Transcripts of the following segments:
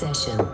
session.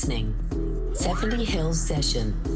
Listening. 70 Hills Session.